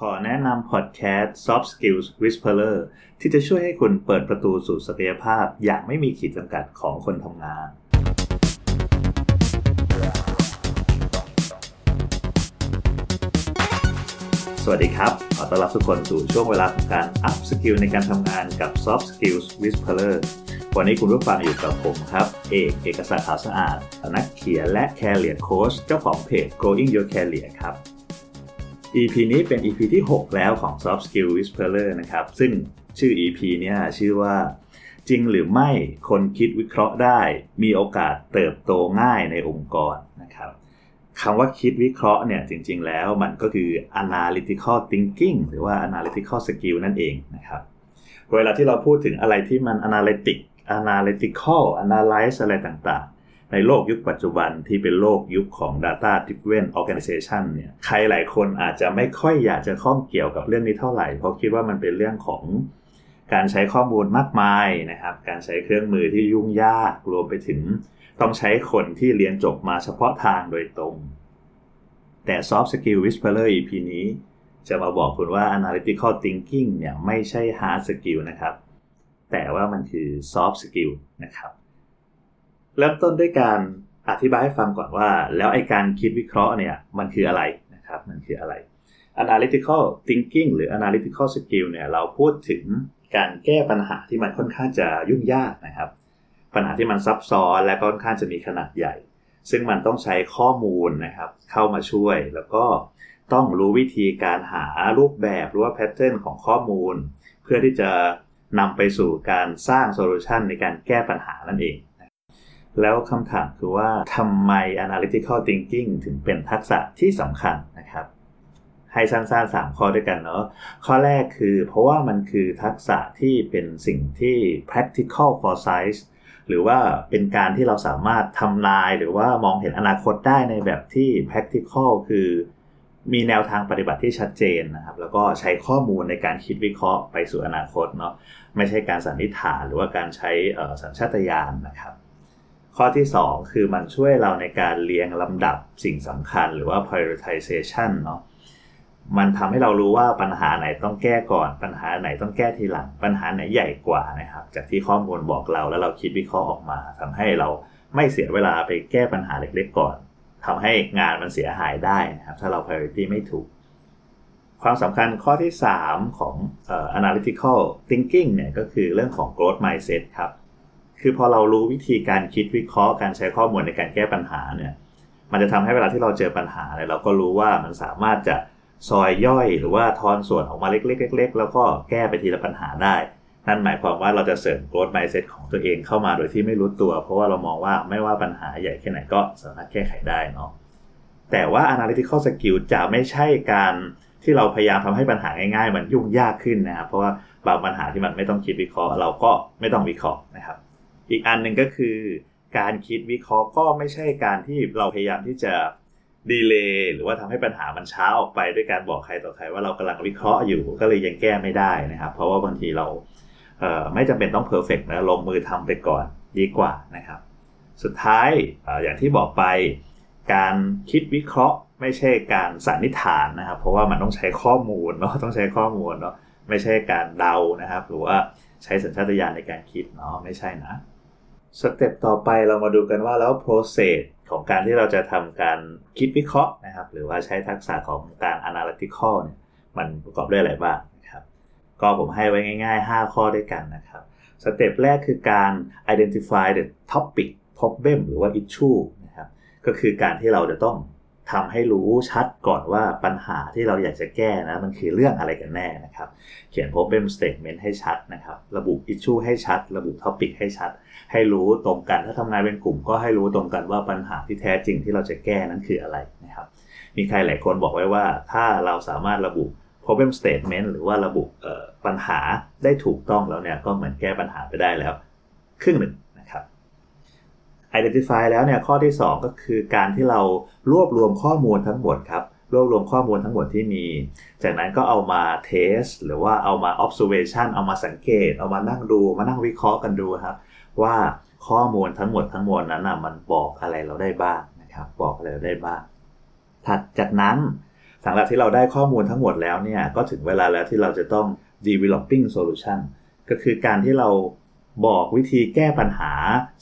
ขอแนะนำพอดแคสต์ Soft Skills Whisperer ที่จะช่วยให้คุณเปิดประตูสู่ศักยภาพ อย่างไม่มีขีดจำกัดของคนทำงาน สวัสดีครับ ขอต้อนรับทุกคนสู่ช่วงเวลาของการ upskill ในการทำงานกับ Soft Skills Whisperer วันนี้คุณผู้ฟังอยู่กับผมครับ เอกเอกสารขาวสะอาดนักเขียนและ Career Coach เจ้าของเพจ Growing Your Career ครับ EP นี้เป็น EP ที่ 6 แล้วของ Soft Skill Whisperer นะครับ ซึ่งชื่อ EP เนี่ยชื่อว่า จริงหรือไม่คนคิดวิเคราะห์ได้ มีโอกาสเติบโตง่ายในองค์กรนะครับคำว่าคิดวิเคราะห์เนี่ยจริง ๆ แล้วมันก็คือ analytical thinking หรือว่า analytical skill นั่นเองนะครับ เวลาที่เราพูดถึงอะไรที่มัน analytic analytical analyze อะไรต่างๆ ในโลกยุคปัจจุบันที่เป็นโลกยุคของ data driven organization เนี่ยใครหลายคนอาจจะไม่ค่อยอยากจะข้องเกี่ยวกับเรื่องนี้เท่าไหร่ เพราะคิดว่ามันเป็นเรื่องของการใช้ข้อมูลมากมายนะครับการใช้เครื่องมือที่ยุ่งยากรวมไปถึงต้องใช้คนที่เรียนจบมาเฉพาะทางโดยตรง แต่ Soft Skill Whisperer EP นี้ จะมาบอกคุณว่า Analytical Thinking เนี่ยไม่ใช่ Hard Skill นะครับ แต่ว่ามันคือ Soft Skill นะครับ เริ่มต้นด้วยการอธิบายให้ฟังก่อนว่า แล้วไอการคิดวิเคราะห์เนี่ยมันคืออะไรนะครับมันคืออะไร Analytical Thinking หรือ Analytical Skill เนี่ยเราพูดถึงการแก้ปัญหาที่มันค่อนข้างจะยุ่งยากนะครับ ปัญหาที่มันซับซ้อนและค่อนข้างจะมีขนาดใหญ่ ซึ่งมันต้องใช้ข้อมูลนะครับ เข้ามาช่วยแล้วก็ต้องรู้วิธีการหารูปแบบหรือว่า pattern ของข้อมูล เพื่อที่จะนำไปสู่การสร้าง solution ในการแก้ปัญหานั่นเอง แล้วคำถามคือว่าทำไม analytical thinking ถึงเป็นทักษะที่สำคัญนะครับ ให้สั้นๆ3ข้อด้วยกันเนาะข้อแรกคือเพราะว่ามันคือทักษะที่เป็นสิ่งที่ practical for size หรือว่าเป็นการที่เราสามารถทำนายหรือว่ามองเห็นอนาคตได้ในแบบที่ practical คือมีแนวทางปฏิบัติที่ชัดเจนนะครับ แล้วก็ใช้ข้อมูลในการคิดวิเคราะห์ไปสู่อนาคตเนาะไม่ใช่การสันนิษฐานหรือว่าการใช้สัญชาตญาณนะครับ ข้อที่ 2 คือมันช่วยเราในการเรียงลำดับสิ่งสำคัญหรือว่า prioritization เนาะมันทำให้เรารู้ว่าปัญหาไหนต้องแก้ก่อน ปัญหาไหนต้องแก้ทีหลัง ปัญหาไหนใหญ่กว่านะครับ จากที่ข้อมูลบอกเราแล้วเราคิดวิเคราะห์ออกมาทำให้เราไม่เสียเวลาไปแก้ปัญหาเล็กๆก่อนทำให้งานมันเสียหายได้นะครับ ถ้าเรา priority ไม่ถูก ความสำคัญข้อที่ 3 ของ uh, analytical thinking เนี่ยก็คือเรื่องของ growth mindset ครับ คือพอเรารู้วิธีการคิดวิเคราะห์การใช้ข้อมูลในการแก้ปัญหาเนี่ยมันจะทำให้เวลาที่เราเจอปัญหาเนี่ยเราก็รู้ว่ามันสามารถจะซอยย่อยหรือว่าทอนส่วนออกมาเล็กๆเล็กๆแล้วก็แก้ไปทีละปัญหาได้ นั่นหมายความว่าเราจะเสริม growth mindset ของตัวเองเข้ามาโดยที่ไม่รู้ตัว เพราะว่าเรามองว่าไม่ว่าปัญหาใหญ่แค่ไหนก็สามารถแก้ไขได้เนาะแต่ว่า analytical skill จะไม่ใช่การที่เราพยายามทำให้ปัญหาง่ายๆ มันยุ่งยากขึ้นนะครับเพราะว่าบางปัญหาที่มันไม่ต้องคิดวิเคราะห์ เราก็ไม่ต้องวิเคราะห์นะครับ อีกอันหนึ่งก็คือ การคิดวิเคราะห์ก็ไม่ใช่การที่เราพยายามที่จะดีเลย์หรือว่าทำให้ปัญหามันช้าออกไปด้วยการบอกใครต่อใครว่าเรากำลังวิเคราะห์อยู่ก็เลยยังแก้ไม่ได้นะครับ เพราะว่าบางทีเราเไม่จำเป็นต้องเพอร์เฟกต์นะลงมือทำไปก่อนดีกว่านะครับ สุดท้ายออย่างที่บอกไปการคิดวิเคราะห์ไม่ใช่การสันนิษฐานนะครับ เพราะว่ามันต้องใช้ข้อมูลเนาะต้องใช้ข้อมูลเนาะไม่ใช่การเดานะครับ หรือว่าใช้สัญชาตญาณในการคิดเนาะไม่ใช่นะ สเต็ปต่อไปเรามาดูกันว่าแล้ว process ของการที่เราจะทำการคิดวิเคราะห์นะครับ หรือว่าใช้ทักษะของการ analytical เนี่ยมันประกอบด้วยอะไรบ้างนะครับก็ผมให้ไว้ง่าย ๆ 5 ข้อด้วยกันนะครับสเต็ปแรกคือการ identify the topic problem หรือว่า issue นะครับก็คือการที่เราจะต้อง ทำให้รู้ชัดก่อนว่าปัญหาที่เราอยากจะแก้นะมันคือเรื่องอะไรกันแน่นะครับ เขียน problem statement ให้ชัดนะครับ ระบุ issue ให้ชัด ระบุ topic ให้ชัด ให้รู้ตรงกันถ้าทำงานเป็นกลุ่ม ก็ให้รู้ตรงกันว่าปัญหาที่แท้จริงที่เราจะแก้นั้นคืออะไรนะครับ มีใครหลายคนบอกไว้ว่า ถ้าเราสามารถระบุ problem statement หรือว่าระบุปัญหาได้ถูกต้องแล้วเนี่ยก็เหมือนแก้ปัญหาไปได้แล้ว ครึ่งหนึ่งนะครับ identify แล้วเนี่ยข้อที่ 2 ก็คือการที่เรารวบรวมข้อมูลทั้งหมดครับรวบรวมข้อมูลทั้งหมดที่มี จากนั้นก็เอามา test หรือว่าเอามา observation เอามาสังเกต เอามานั่งดู มานั่งวิเคราะห์กันดูครับ ว่าข้อมูลทั้งหมดทั้งมวลนั้นนะมันบอกอะไรเราได้บ้างนะครับ บอกอะไรเราได้บ้าง ถัดจากนั้นหลังจากที่เราได้ข้อมูลทั้งหมดแล้วเนี่ย ก็ถึงเวลาแล้วที่เราจะต้อง developing solution ก็คือการที่เรา บอกวิธีแก้ปัญหา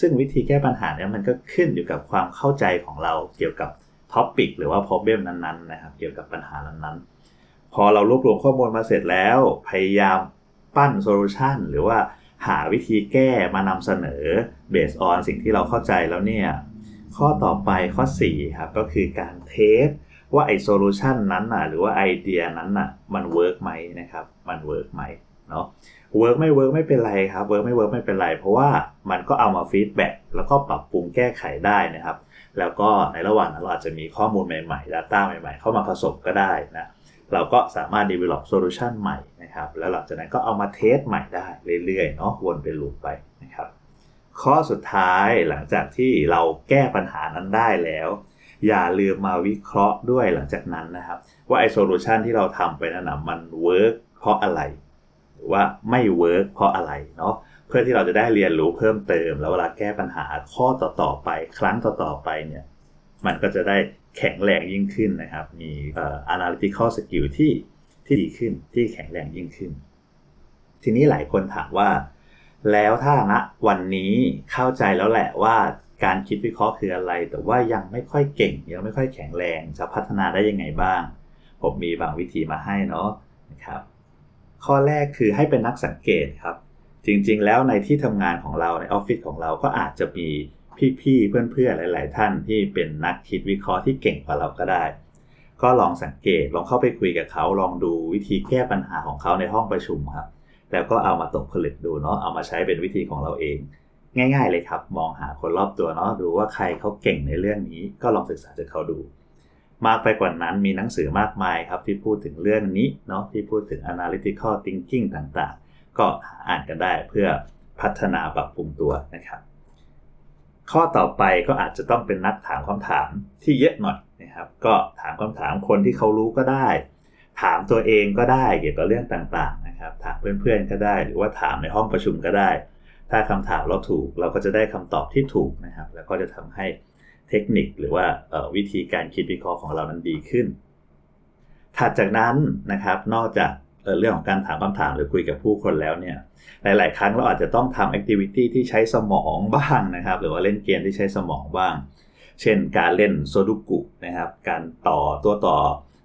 ซึ่งวิธีแก้ปัญหาเนี่ยมันก็ขึ้นอยู่กับความเข้าใจของเราเกี่ยวกับ topic หรือว่า problem นั้นๆนะครับ เกี่ยวกับปัญหานั้นๆ พอเรารวบรวมข้อมูลมาเสร็จแล้ว พยายามปั้น solution หรือว่าหาวิธีแก้มานำเสนอ based on สิ่งที่เราเข้าใจแล้วเนี่ย ข้อต่อไปข้อ 4 ครับ ก็คือการเทสว่าไอโซลูชันนั้นน่ะหรือว่าไอเดียนั้นน่ะมัน work ไหมนะครับ มัน work ไหม เนาะ work ไม่ work ไม่เป็นไรครับ work ไม่ work ไม่เป็นไรเพราะว่ามันก็เอามา feedback แล้วก็ปรับปรุงแก้ไขได้นะครับ แล้วก็ในระหว่างนั้นเราอาจจะมีข้อมูลใหม่ๆ Data ใหม่ๆ เข้ามาผสมก็ได้นะเราก็สามารถ develop solution ใหม่นะครับ แล้วหลังจากนั้นก็เอามา test ใหม่ได้เรื่อยๆเนาะวนเป็น loop ไปนะครับ ข้อสุดท้ายหลังจากที่เราแก้ปัญหานั้นได้แล้ว อย่าลืมมาวิเคราะห์ด้วยหลังจากนั้นนะครับ ว่าไอ้ solution ที่เราทำไปนั้นนะมัน work เพราะอะไร ว่าไม่ work เพราะอะไรเนาะเพื่อที่เราจะได้เรียนรู้เพิ่มเติม แล้วเวลาแก้ปัญหาข้อต่อๆไป ครั้งต่อๆไปเนี่ยมันก็จะได้แข็งแรงยิ่งขึ้นนะครับ มีเอ่อ analytical skill ที่ที่ดีขึ้นที่แข็งแรงยิ่งขึ้น ทีนี้หลายคนถามว่า แล้วถ้าณวันนี้เข้าใจแล้วแหละว่าการคิดวิเคราะห์คืออะไร แต่ว่ายังไม่ค่อยเก่ง ยังไม่ค่อยแข็งแรง จะพัฒนาได้ยังไงบ้าง ผมมีบางวิธีมาให้เนาะนะครับ ข้อแรกคือให้เป็นนักสังเกตครับ จริงๆ แล้วในที่ทำงานของเราในออฟฟิศของเราก็อาจจะมีพี่ๆ เพื่อนๆ หลาย ๆ ท่านที่เป็นนักคิดวิเคราะห์ที่เก่งกว่าเราก็ได้ ก็ลองสังเกตลองเข้าไปคุยกับเขาลองดูวิธีแก้ปัญหาของเขาในห้องประชุมครับ แล้วก็เอามาตกผลึกดูเนาะเอามาใช้เป็นวิธีของเราเอง ง่าย ๆ เลยครับ มองหาคนรอบตัวเนาะดูว่าใครเขาเก่งในเรื่องนี้ ก็ลองศึกษาจากเขาดู มากไปกว่านั้นมีหนังสือมากมายครับที่พูดถึงเรื่องนี้เนาะที่พูดถึง analytical thinking ต่างๆ ก็อ่านกันได้เพื่อพัฒนาปรับปรุงตัวนะครับ ข้อต่อไปก็อาจจะต้องเป็นนักถามคำถามที่เยอะหน่อยนะครับ ก็ถามคำถามคนที่เขารู้ก็ได้ ถามตัวเองก็ได้เกี่ยวกับเรื่องต่างๆนะครับ ถามเพื่อนๆก็ได้ หรือว่าถามในห้องประชุมก็ได้ ถ้าคำถามเราถูกเราก็จะได้คำตอบที่ถูกนะครับ แล้วก็จะทำให้ เทคนิคหรือว่าวิธีการคิดวิเคราะห์ของเรานั้นดีขึ้น ถัดจากนั้นนะครับนอกจากเรื่องของการถามคำถามหรือคุยกับผู้คนแล้วเนี่ยหลาย ๆ ครั้งเราอาจจะต้องทำ activity ที่ใช้สมองบ้างนะครับ หรือว่าเล่นเกมที่ใช้สมองบ้าง เช่น การเล่นซูโดกุนะครับ การต่อตัวต่อ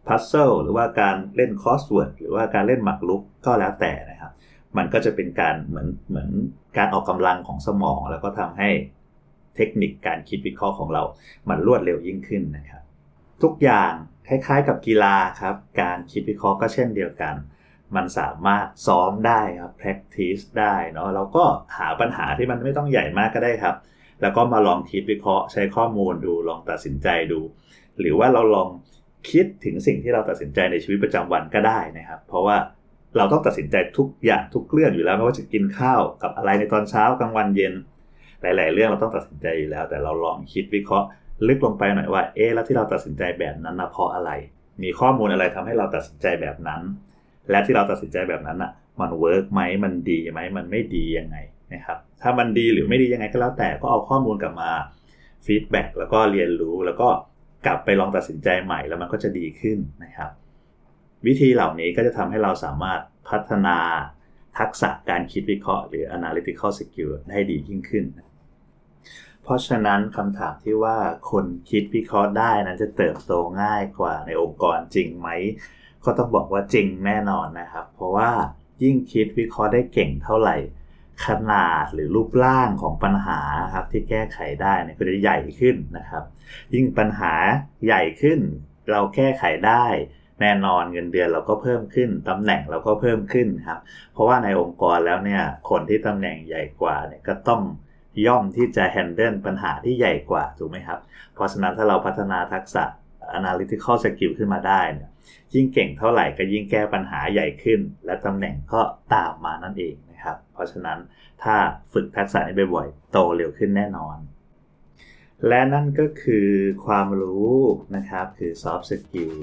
puzzle หรือว่าการเล่น crossword หรือว่าการเล่นหมากรุกก็แล้วแต่นะครับ มันก็จะเป็นการเหมือนเหมือนการออกกำลังของสมอง แล้วก็ทำให้ เทคนิคการคิดวิเคราะห์ของเรา มันรวดเร็วยิ่งขึ้นนะครับ ทุกอย่างคล้ายๆกับกีฬาครับ การคิดวิเคราะห์ก็เช่นเดียวกัน มันสามารถซ้อมได้ครับ practice ได้เนาะเราก็หาปัญหาที่มันไม่ต้องใหญ่มากก็ได้ครับ แล้วก็มาลองคิดวิเคราะห์ ใช้ข้อมูลดูลองตัดสินใจดู หรือว่าเราลองคิดถึงสิ่งที่เราตัดสินใจในชีวิตประจำวันก็ได้นะครับ เพราะว่าเราต้องตัดสินใจทุกอย่างทุกเรื่องอยู่แล้วไม่ว่าจะกินข้าวกับอะไรในตอนเช้ากลางวันเย็น หลาย ๆ เรื่องเราต้องตัดสินใจอยู่แล้ว แต่เราลองคิดวิเคราะห์ ลึกลงไปหน่อยว่าเอ๊แล้วที่เราตัดสินใจแบบนั้นนะเพราะอะไร มีข้อมูลอะไรทำให้เราตัดสินใจแบบนั้น และที่เราตัดสินใจแบบนั้นอะ มันเวิร์กไหมมันดีไหมมันไม่ดียังไงนะครับถ้ามันดีหรือไม่ดียังไงก็แล้วแต่ก็เอาข้อมูลกลับมา feedback แล้วก็เรียนรู้แล้วก็กลับไปลองตัดสินใจใหม่แล้วมันก็จะดีขึ้นนะครับ วิธีเหล่านี้ก็จะทำให้เราสามารถพัฒนาทักษะการคิดวิเคราะห์หรือ analytical skill ได้ดียิ่งขึ้น เพราะฉะนั้นคำถามที่ว่าคนคิดวิเคราะห์ได้นั้นจะเติบโตง่ายกว่าในองค์กรจริงไหม ก็ต้องบอกว่าจริงแน่นอนนะครับ เพราะว่ายิ่งคิดวิเคราะห์ได้เก่งเท่าไหร่ ขนาดหรือรูปร่างของปัญหาครับที่แก้ไขได้เนี่ยก็จะใหญ่ขึ้นนะครับ ยิ่งปัญหาใหญ่ขึ้น เราแก้ไขได้แน่นอนเงินเดือนเราก็เพิ่มขึ้น ตำแหน่งเราก็เพิ่มขึ้นครับ เพราะว่าในองค์กรแล้วเนี่ยคนที่ตำแหน่งใหญ่กว่าเนี่ยก็ต้อง ย่อมที่จะแฮนเดิลปัญหาที่ใหญ่กว่าถูกไหมครับ เพราะฉะนั้นถ้าเราพัฒนาทักษะ analytical skill ขึ้นมาได้เนี่ยยิ่งเก่งเท่าไหร่ก็ยิ่งแก้ปัญหาใหญ่ขึ้น และตำแหน่งก็ตามมานั่นเองนะครับ เพราะฉะนั้นถ้าฝึกทักษะนี้บ่อยๆ โตเร็วขึ้นแน่นอน และนั่นก็คือความรู้นะครับ คือ soft skill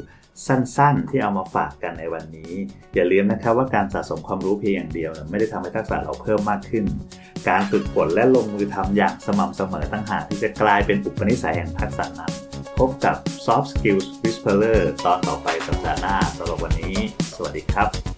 สั้นๆ ที่เอามาฝากกันในวันนี้ อย่าลืมนะครับว่าการสะสมความรู้เพียงอย่างเดียว ไม่ได้ทำให้ทักษะเราเพิ่มมากขึ้น การฝึกฝนและลงมือทำอย่างสม่ำเสมอตั้งหากที่จะกลายเป็นอุปนิสัยแห่งทักษะนั้น พบกับ Soft Skills Whisperer ตอนต่อไปสัปดาห์หน้าสำหรับวันนี้ สวัสดีครับ